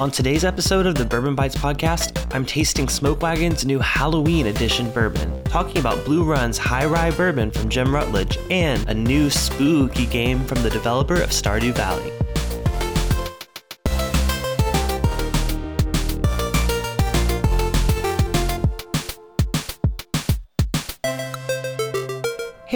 On today's episode of the Bourbon Bites podcast, I'm tasting Smoke Wagon's new Halloween edition bourbon, talking about Blue Run's High Rye Bourbon from Jim Rutledge, and a new spooky game from the developer of Stardew Valley.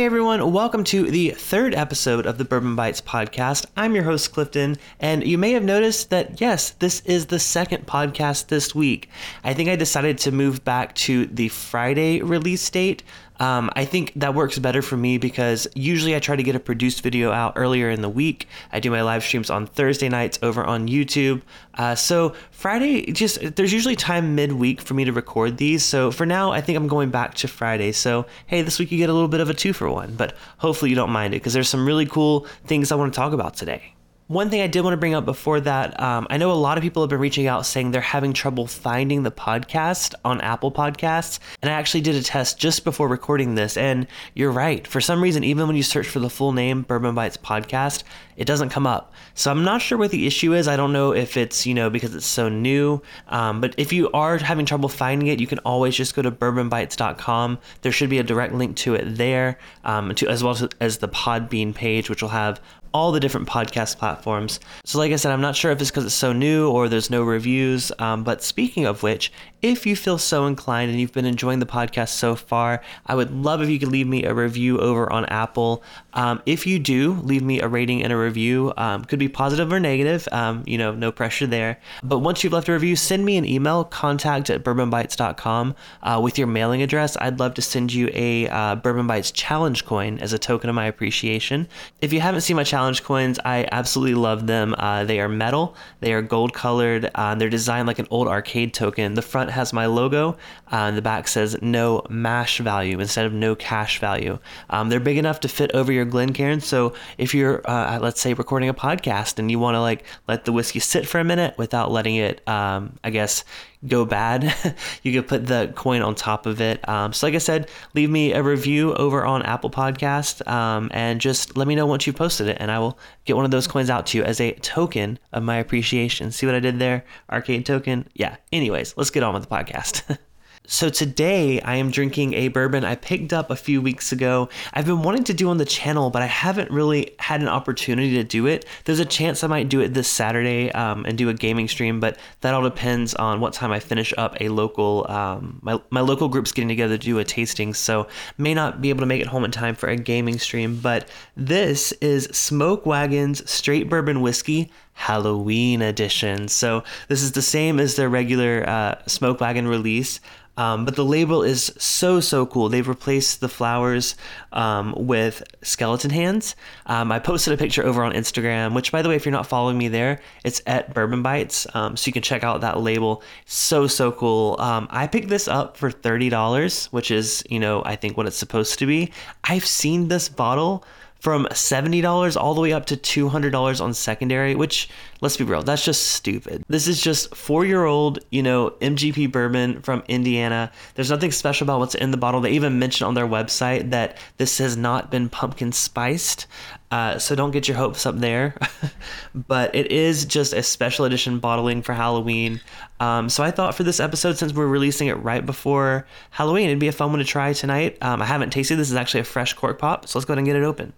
Everyone, welcome to the third episode of the Bourbon Bites podcast. I'm your host, Clifton, and you may have noticed that yes, this is the second podcast this week. I think I decided to move back to the Friday release date um, I think that works better for me because usually I try to get a produced video out earlier in the week. I do my live streams on Thursday nights over on YouTube. Uh, so Friday, just there's usually time midweek for me to record these. So for now, I think I'm going back to Friday. So hey, this week you get a little bit of a two for one, but hopefully you don't mind it because there's some really cool things I want to talk about today. One thing I did want to bring up before that, um, I know a lot of people have been reaching out saying they're having trouble finding the podcast on Apple Podcasts. And I actually did a test just before recording this. And you're right. For some reason, even when you search for the full name, Bourbon Bites Podcast, it doesn't come up. So I'm not sure what the issue is. I don't know if it's, you know, because it's so new. Um, but if you are having trouble finding it, you can always just go to bourbonbites.com. There should be a direct link to it there, um, to, as well as, as the Podbean page, which will have all the different podcast platforms. So, like I said, I'm not sure if it's because it's so new or there's no reviews. Um, but speaking of which, if you feel so inclined and you've been enjoying the podcast so far, I would love if you could leave me a review over on Apple. Um, if you do, leave me a rating and a review. Um, could be positive or negative, um, you know, no pressure there. But once you've left a review, send me an email, contact at bourbonbites.com uh, with your mailing address. I'd love to send you a uh, Bourbon Bites challenge coin as a token of my appreciation. If you haven't seen my challenge coins, I absolutely love them. Uh, they are metal, they are gold colored, uh, they're designed like an old arcade token. The front has my logo, uh, and the back says no mash value instead of no cash value. Um, they're big enough to fit over your Glencairn. So if you're, uh, let's say, recording a podcast and you want to like let the whiskey sit for a minute without letting it, um, I guess, go bad, you could put the coin on top of it. Um, so, like I said, leave me a review over on Apple Podcast um, and just let me know once you posted it, and I will get one of those coins out to you as a token of my appreciation. See what I did there? Arcade token. Yeah. Anyways, let's get on with the podcast. So today I am drinking a bourbon I picked up a few weeks ago. I've been wanting to do on the channel, but I haven't really had an opportunity to do it. There's a chance I might do it this Saturday um, and do a gaming stream, but that all depends on what time I finish up a local. Um, my my local group's getting together to do a tasting, so may not be able to make it home in time for a gaming stream. But this is Smoke Wagon's Straight Bourbon Whiskey. Halloween edition. So this is the same as their regular uh, Smoke Wagon release. Um, but the label is so so cool. They've replaced the flowers um, with skeleton hands. Um, I posted a picture over on Instagram, which by the way, if you're not following me there, it's at Bourbon Bites, um, so you can check out that label. So so cool. Um, I picked this up for thirty dollars, which is you know I think what it's supposed to be. I've seen this bottle from $70 all the way up to $200 on secondary, which let's be real, that's just stupid. This is just four year old, you know, MGP bourbon from Indiana. There's nothing special about what's in the bottle. They even mention on their website that this has not been pumpkin spiced. Uh, so don't get your hopes up there. but it is just a special edition bottling for Halloween. Um, so I thought for this episode, since we're releasing it right before Halloween, it'd be a fun one to try tonight. Um, I haven't tasted this. is actually a fresh cork pop. So let's go ahead and get it open.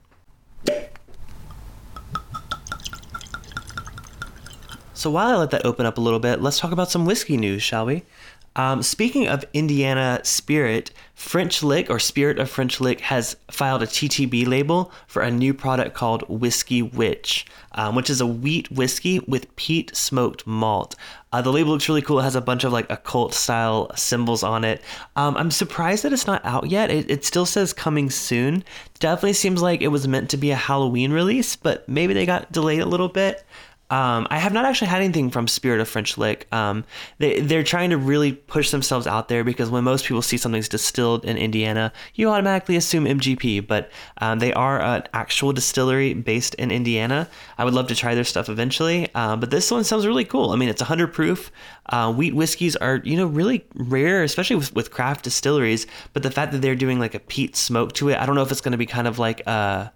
So while I let that open up a little bit, let's talk about some whiskey news, shall we? Um, speaking of Indiana Spirit, French Lick or Spirit of French Lick has filed a TTB label for a new product called Whiskey Witch, um, which is a wheat whiskey with peat smoked malt. Uh, the label looks really cool. It has a bunch of like occult style symbols on it. Um, I'm surprised that it's not out yet. It, it still says coming soon. Definitely seems like it was meant to be a Halloween release, but maybe they got delayed a little bit. Um, I have not actually had anything from Spirit of French Lick. Um, they, they're trying to really push themselves out there because when most people see something's distilled in Indiana, you automatically assume MGP, but um, they are an actual distillery based in Indiana. I would love to try their stuff eventually, uh, but this one sounds really cool. I mean, it's 100 proof. Uh, wheat whiskeys are, you know, really rare, especially with, with craft distilleries, but the fact that they're doing like a peat smoke to it, I don't know if it's going to be kind of like a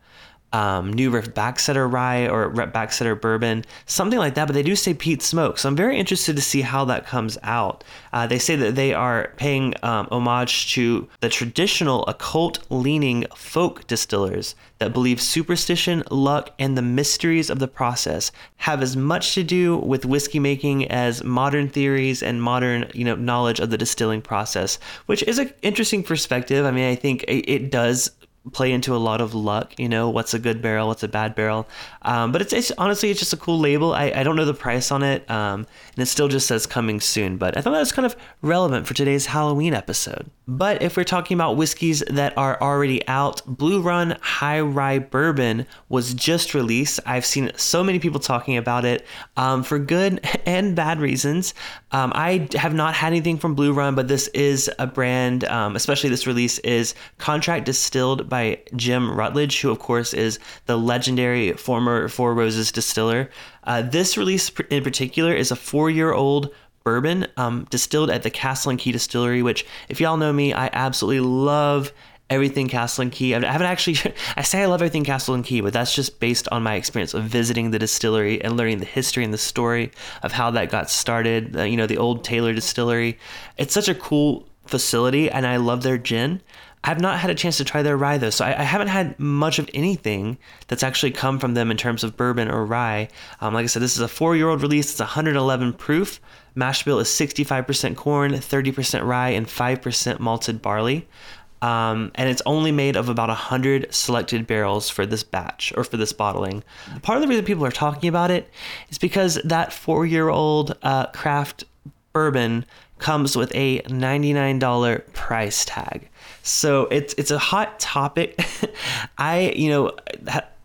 um, New Riff Backsetter Rye or Backsetter Bourbon, something like that. But they do say peat smoke, so I'm very interested to see how that comes out. Uh, they say that they are paying um, homage to the traditional occult-leaning folk distillers that believe superstition, luck, and the mysteries of the process have as much to do with whiskey making as modern theories and modern, you know, knowledge of the distilling process, which is an interesting perspective. I mean, I think it does play into a lot of luck. You know, what's a good barrel, what's a bad barrel. Um, but it's, it's, honestly it's just a cool label. I, I don't know the price on it, um, and it still just says coming soon. But I thought that was kind of relevant for today's Halloween episode. But if we're talking about whiskeys that are already out, Blue Run High Rye Bourbon was just released. I've seen so many people talking about it um, for good and bad reasons. Um, I have not had anything from Blue Run, but this is a brand, um, especially this release is contract distilled by Jim Rutledge, who of course is the legendary former Four Roses distiller. Uh, this release in particular is a four-year-old bourbon um, distilled at the Castle and Key Distillery, which, if y'all know me, I absolutely love everything Castle and Key. I haven't actually, I say I love everything Castle and Key, but that's just based on my experience of visiting the distillery and learning the history and the story of how that got started. Uh, you know, the old Taylor Distillery. It's such a cool facility, and I love their gin. I've not had a chance to try their rye though, so I, I, haven't had much of anything that's actually come from them in terms of bourbon or rye. Um, like I said, this is a four-year-old release. It's 111 proof. Mash bill is 65% corn, 30% rye, and 5% malted barley. Um, and it's only made of about 100 selected barrels for this batch or for this bottling. Part of the reason people are talking about it is because that four-year-old uh, craft bourbon comes with a $99 price tag. So it's it's a hot topic. I you know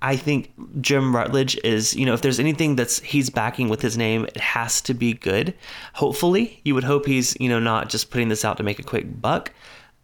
I think Jim Rutledge is you know if there's anything that's he's backing with his name, it has to be good. Hopefully, you would hope he's you know not just putting this out to make a quick buck.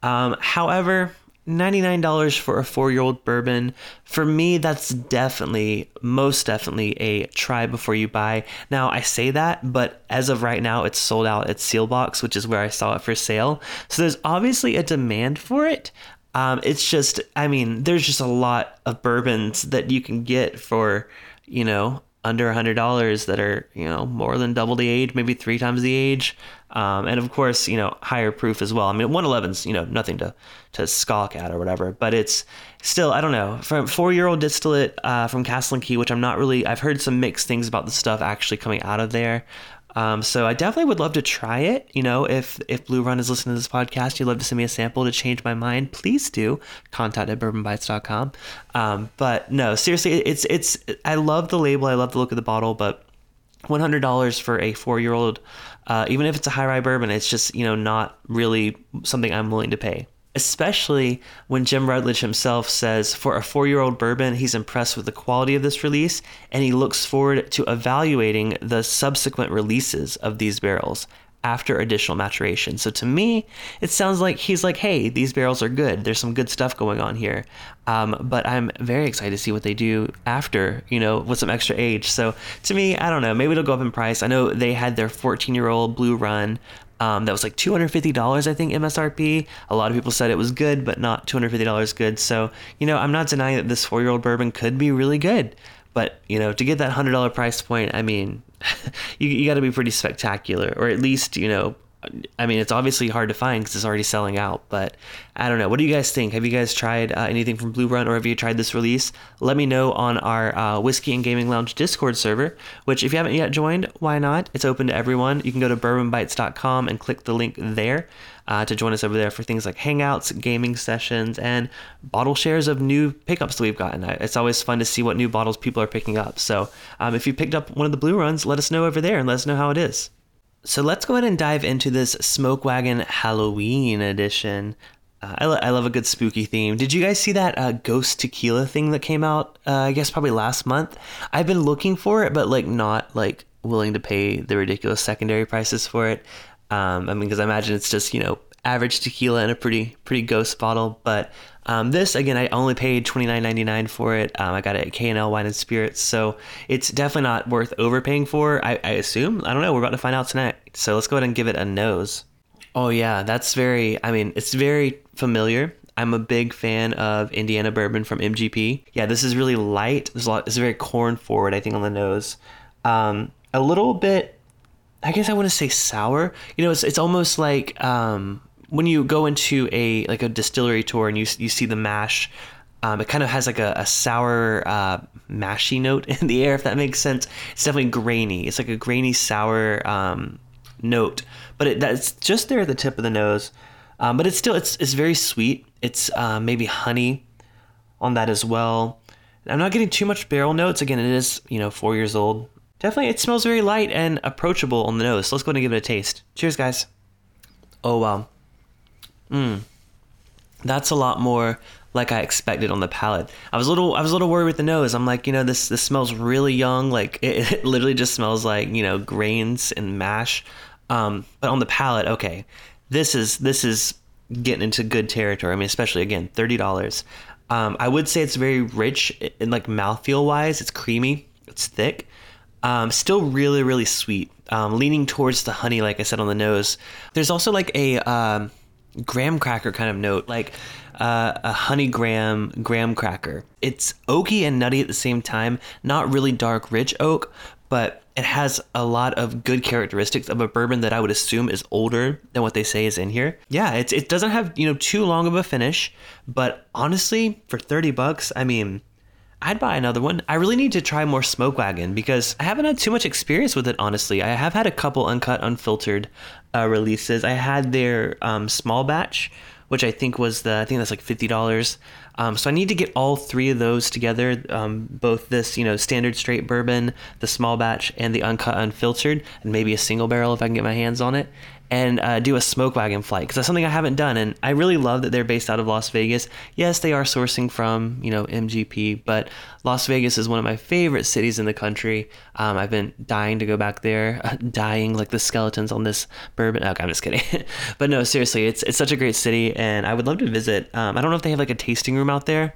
Um, however, $99 for a four year old bourbon. For me, that's definitely, most definitely a try before you buy. Now, I say that, but as of right now, it's sold out at Seelbach's, which is where I saw it for sale. So there's obviously a demand for it. Um, it's just, I mean, there's just a lot of bourbons that you can get for, you know, under $100 that are, you know, more than double the age, maybe three times the age. Um, and of course, you know, higher proof as well. I mean, 111's, you know, nothing to, to skulk at or whatever, but it's still, I don't know, from four year old distillate uh, from Castle and Key, which I'm not really, I've heard some mixed things about the stuff actually coming out of there. Um, so I definitely would love to try it. You know, if if Blue Run is listening to this podcast, you'd love to send me a sample to change my mind, please do. Contact at bourbonbites.com. Um, but no, seriously, it's it's I love the label, I love the look of the bottle, but one hundred dollars for a four year old, uh, even if it's a high rye bourbon, it's just you know not really something I'm willing to pay. Especially when Jim Rutledge himself says for a four year old bourbon, he's impressed with the quality of this release and he looks forward to evaluating the subsequent releases of these barrels after additional maturation. So to me, it sounds like he's like, hey, these barrels are good. There's some good stuff going on here. Um, but I'm very excited to see what they do after, you know, with some extra age. So to me, I don't know. Maybe it'll go up in price. I know they had their 14 year old blue run um, that was like $250, I think, MSRP. A lot of people said it was good, but not $250 good. So, you know, I'm not denying that this four year old bourbon could be really good. But, you know, to get that $100 price point, I mean, you, you got to be pretty spectacular, or at least, you know, I mean, it's obviously hard to find because it's already selling out. But I don't know. What do you guys think? Have you guys tried uh, anything from Blue Run, or have you tried this release? Let me know on our uh, Whiskey and Gaming Lounge Discord server. Which, if you haven't yet joined, why not? It's open to everyone. You can go to bourbonbites.com and click the link there. Uh, to join us over there for things like hangouts, gaming sessions, and bottle shares of new pickups that we've gotten. It's always fun to see what new bottles people are picking up. So um, if you picked up one of the blue runs, let us know over there and let us know how it is. So let's go ahead and dive into this Smoke Wagon Halloween edition. Uh, I, lo- I, love a good spooky theme. Did you guys see that uh, Ghost Tequila thing that came out? Uh, I guess probably last month. I've been looking for it, but like not like willing to pay the ridiculous secondary prices for it. Um, I mean, because I imagine it's just you know average tequila in a pretty pretty ghost bottle. But um, this again, I only paid twenty nine ninety nine for it. Um, I got it at K and L Wine and Spirits, so it's definitely not worth overpaying for. I, I assume. I don't know. We're about to find out tonight. So let's go ahead and give it a nose. Oh yeah, that's very. I mean, it's very familiar. I'm a big fan of Indiana bourbon from MGP. Yeah, this is really light. There's a lot. It's very corn forward, I think, on the nose. Um, a little bit. I guess I want to say sour. You know, it's it's almost like um, when you go into a like a distillery tour and you you see the mash. Um, it kind of has like a, a sour, uh, mashy note in the air, if that makes sense. It's definitely grainy. It's like a grainy, sour um, note, but it, that's just there at the tip of the nose. Um, but it's still it's it's very sweet. It's uh, maybe honey on that as well. I'm not getting too much barrel notes. Again, it is you know four years old. Definitely, it smells very light and approachable on the nose. So let's go ahead and give it a taste. Cheers, guys. Oh wow. Mmm. That's a lot more like I expected on the palate. I was a little I was a little worried with the nose. I'm like, you know, this this smells really young. Like it, it literally just smells like you know grains and mash. Um, but on the palate, okay, this is this is getting into good territory. I mean, especially again, thirty dollars. Um, I would say it's very rich in like mouthfeel wise. It's creamy. It's thick. Um, still really really sweet. Um, leaning towards the honey, like I said on the nose. There's also like a um, graham cracker kind of note, like uh, a honey graham graham cracker. It's oaky and nutty at the same time. Not really dark, rich oak, but it has a lot of good characteristics of a bourbon that I would assume is older than what they say is in here. Yeah, it's it doesn't have, you know, too long of a finish, but honestly, for 30 bucks, I mean, I'd buy another one. I really need to try more Smoke Wagon because I haven't had too much experience with it, honestly. I have had a couple uncut, unfiltered uh, releases. I had their um, small batch, which I think was the, I think that's like $50. Um, so I need to get all three of those together, um, both this, you know, standard straight bourbon, the small batch, and the uncut unfiltered, and maybe a single barrel if I can get my hands on it and uh, do a smoke wagon flight because that's something I haven't done. And I really love that they're based out of Las Vegas. Yes, they are sourcing from you know MGP, but Las Vegas is one of my favorite cities in the country. Um, I've been dying to go back there, dying like the skeletons on this bourbon. Okay, I'm just kidding, but no, seriously, it's it's such a great city, and I would love to visit. Um, I don't know if they have like a tasting room out there,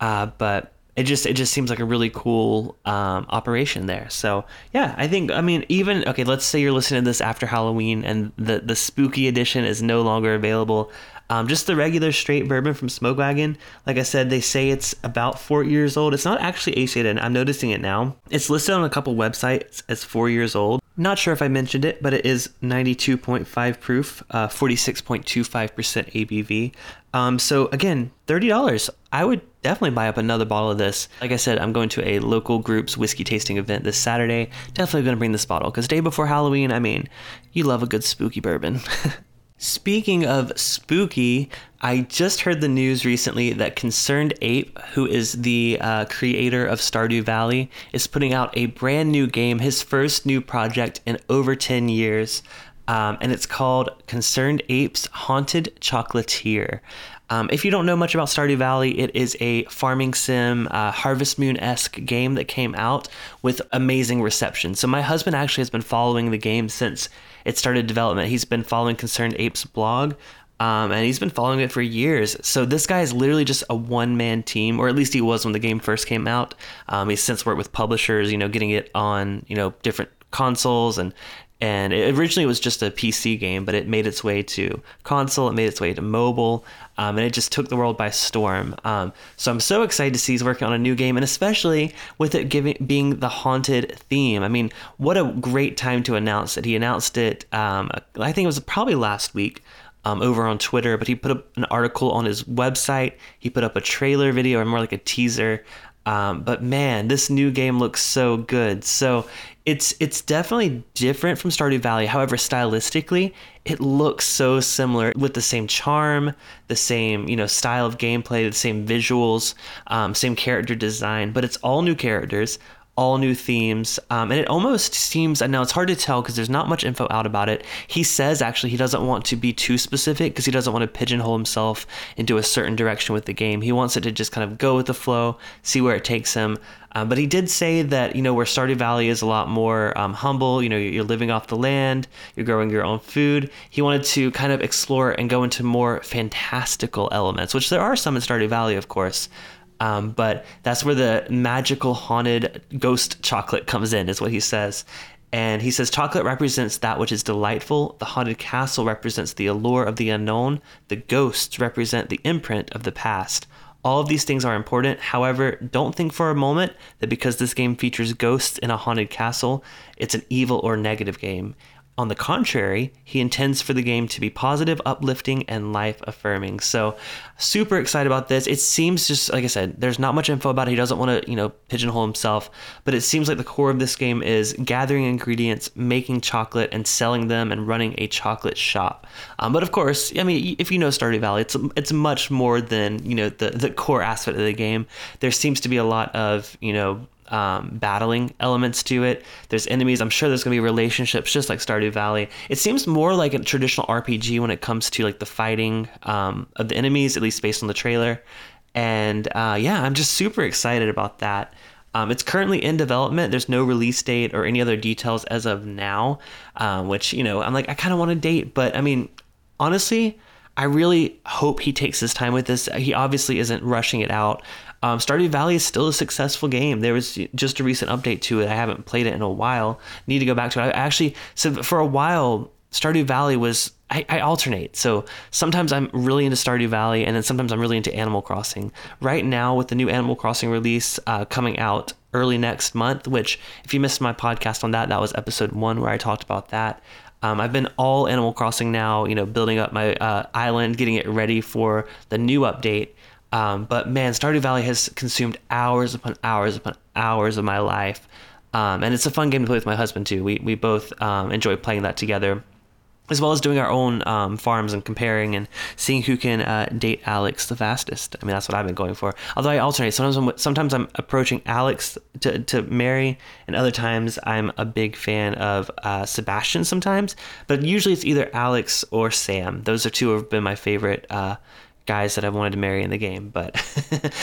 uh, but it just it just seems like a really cool um, operation there. So yeah, I think I mean even okay, let's say you're listening to this after Halloween and the the spooky edition is no longer available. Um, just the regular straight bourbon from Smoke Wagon. Like I said, they say it's about four years old. It's not actually age dated. I'm noticing it now. It's listed on a couple websites as four years old. Not sure if I mentioned it, but it is 92.5 proof, uh, 46.25% ABV. Um, so again, $30. I would definitely buy up another bottle of this. Like I said, I'm going to a local group's whiskey tasting event this Saturday. Definitely going to bring this bottle because day before Halloween, I mean, you love a good spooky bourbon. Speaking of spooky, I just heard the news recently that Concerned Ape, who is the uh, creator of Stardew Valley, is putting out a brand new game, his first new project in over 10 years. Um, and it's called Concerned Apes Haunted Chocolatier. Um, if you don't know much about Stardew Valley, it is a farming sim, uh, Harvest Moon esque game that came out with amazing reception. So, my husband actually has been following the game since it started development. He's been following Concerned Apes blog. Um, and he's been following it for years. So this guy is literally just a one-man team, or at least he was when the game first came out. Um, he's since worked with publishers, you know, getting it on you know different consoles and and it originally was just a PC game, but it made its way to console, it made its way to mobile, um, and it just took the world by storm. Um, so I'm so excited to see he's working on a new game, and especially with it giving being the haunted theme. I mean, what a great time to announce it! He announced it, um, I think it was probably last week. Um, over on Twitter, but he put up an article on his website. He put up a trailer video, or more like a teaser. Um, but man, this new game looks so good. So it's it's definitely different from Stardew Valley. However, stylistically, it looks so similar with the same charm, the same you know style of gameplay, the same visuals, um, same character design. But it's all new characters, all new themes. Um, and it almost seems, I know it's hard to tell because there's not much info out about it. He says actually he doesn't want to be too specific because he doesn't want to pigeonhole himself into a certain direction with the game. He wants it to just kind of go with the flow, see where it takes him. Um, but he did say that, you know, where Stardew Valley is a lot more um, humble, you know, you're living off the land, you're growing your own food. He wanted to kind of explore and go into more fantastical elements, which there are some in Stardew Valley, of course. Um, but that's where the magical haunted ghost chocolate comes in, is what he says. And he says chocolate represents that which is delightful, the haunted castle represents the allure of the unknown, the ghosts represent the imprint of the past. All of these things are important. However, don't think for a moment that because this game features ghosts in a haunted castle, it's an evil or negative game. On the contrary, he intends for the game to be positive, uplifting, and life affirming. So, super excited about this. It seems just like I said, there's not much info about it. He doesn't want to, you know, pigeonhole himself, but it seems like the core of this game is gathering ingredients, making chocolate, and selling them, and running a chocolate shop. Um, but of course, I mean, if you know Stardew Valley, it's it's much more than you know the the core aspect of the game. There seems to be a lot of you know um, battling elements to it. There's enemies. I'm sure there's going to be relationships, just like Stardew Valley. It seems more like a traditional RPG when it comes to like the fighting um, of the enemies, at least based on the trailer. And uh, yeah, I'm just super excited about that. Um, it's currently in development. There's no release date or any other details as of now, um, which, you know, I'm like, I kind of want a date, but I mean, honestly, I really hope he takes his time with this. He obviously isn't rushing it out. Um, Stardew Valley is still a successful game. There was just a recent update to it. I haven't played it in a while. Need to go back to it. I actually, so for a while, Stardew Valley was I, I, alternate. So sometimes I'm really into Stardew Valley, and then sometimes I'm really into Animal Crossing. Right now, with the new Animal Crossing release uh, coming out early next month, which if you missed my podcast on that, that was episode one where I talked about that. Um, I've been all Animal Crossing now, you know, building up my uh, island, getting it ready for the new update. Um, but man, Stardew Valley has consumed hours upon hours upon hours of my life. Um, and it's a fun game to play with my husband too. We, we both um, enjoy playing that together, as well as doing our own um, farms and comparing and seeing who can uh, date Alex the fastest. I mean, that's what I've been going for. Although I alternate. Sometimes I'm, sometimes I'm approaching Alex to, to marry, and other times I'm a big fan of uh, Sebastian sometimes. But usually it's either Alex or Sam. Those are two have been my favorite uh, guys that I've wanted to marry in the game. But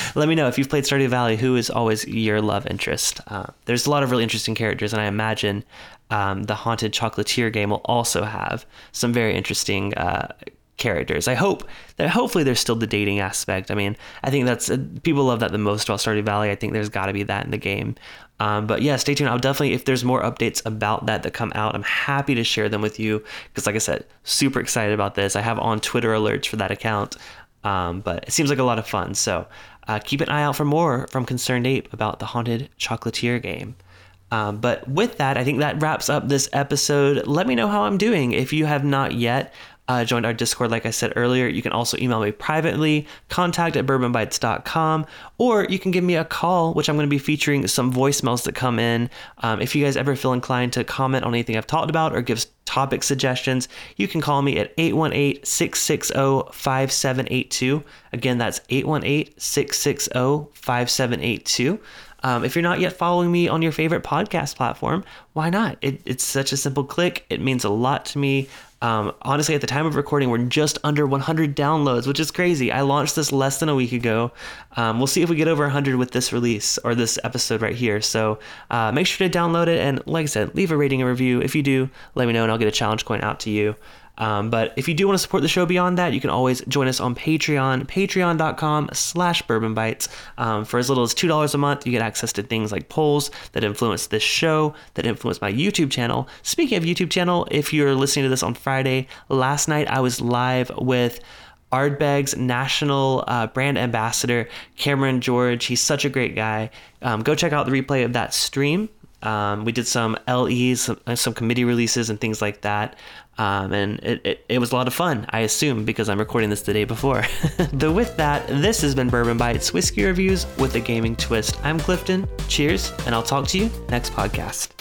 let me know if you've played Stardew Valley, who is always your love interest. Uh, there's a lot of really interesting characters, and I imagine um, the Haunted Chocolatier game will also have some very interesting uh, characters. I hope that hopefully there's still the dating aspect. I mean, I think that's uh, people love that the most about Stardew Valley. I think there's got to be that in the game. Um, but yeah, stay tuned. I'll definitely, if there's more updates about that that come out, I'm happy to share them with you because, like I said, super excited about this. I have on Twitter alerts for that account. Um, but it seems like a lot of fun. So uh, keep an eye out for more from Concerned Ape about the Haunted Chocolatier game. Um, but with that, I think that wraps up this episode. Let me know how I'm doing. If you have not yet, uh, joined our Discord, like I said earlier. You can also email me privately, contact at bourbonbites.com, or you can give me a call, which I'm going to be featuring some voicemails that come in. Um, if you guys ever feel inclined to comment on anything I've talked about or give topic suggestions, you can call me at 818 660 5782. Again, that's 818 660 5782. Um, if you're not yet following me on your favorite podcast platform, why not? It, it's such a simple click. It means a lot to me. Um, honestly, at the time of recording, we're just under 100 downloads, which is crazy. I launched this less than a week ago. Um, we'll see if we get over 100 with this release or this episode right here. So uh, make sure to download it and, like I said, leave a rating and review. If you do, let me know and I'll get a challenge coin out to you. Um, but if you do want to support the show beyond that, you can always join us on Patreon, patreon.com slash bourbon bites. Um, for as little as $2 a month, you get access to things like polls that influence this show, that influence my YouTube channel. Speaking of YouTube channel, if you're listening to this on Friday, last night I was live with Ardbeg's national uh, brand ambassador, Cameron George. He's such a great guy. Um, go check out the replay of that stream. Um, we did some LEs, some, some, committee releases, and things like that. Um, and it, it, it, was a lot of fun, I assume, because I'm recording this the day before. but with that, this has been Bourbon Bites Whiskey Reviews with a gaming twist. I'm Clifton. Cheers, and I'll talk to you next podcast.